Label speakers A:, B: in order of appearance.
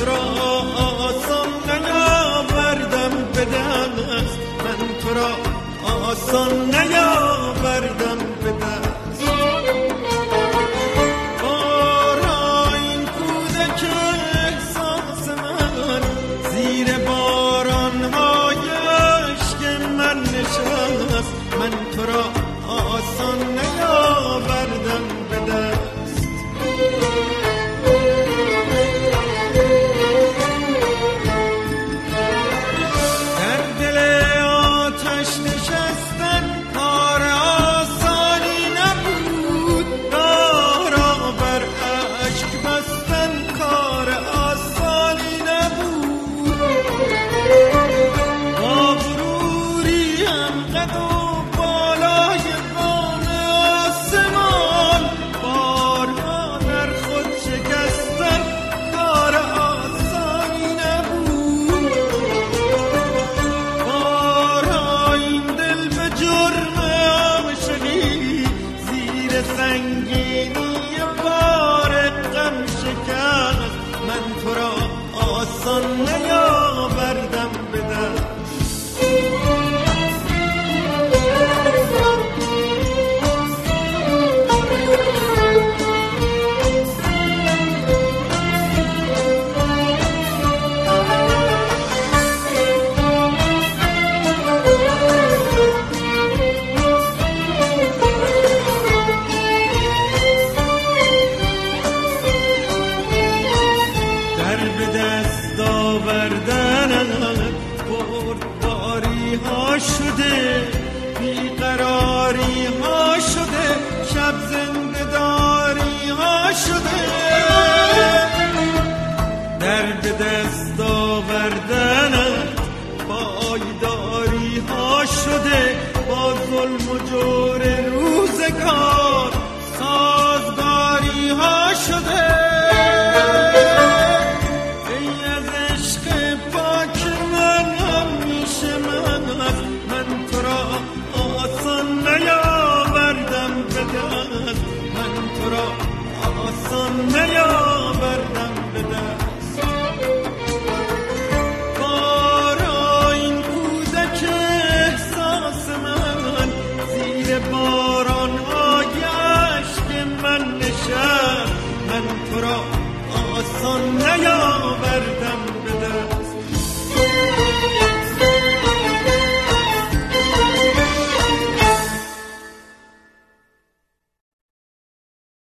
A: تو را آسان نیاوردم به دست. من تو را آسان نیاوردم به دست. آرا این کودک احساس من زیر باران هایش که من نشست. من تو را سنگینی بار غم شکست. من تو را آسان نیاوردم. دست آوردنت بردباری ها شده بیقراری ها شده شب زنده داری ها شده. در به دست آوردنت پایداری ها شده با ظلم و جور روزگار. نیاوردم به دست. بارا این کودک احساس من زیر باران آگشت که من نشست من تو را آسان نیاوردم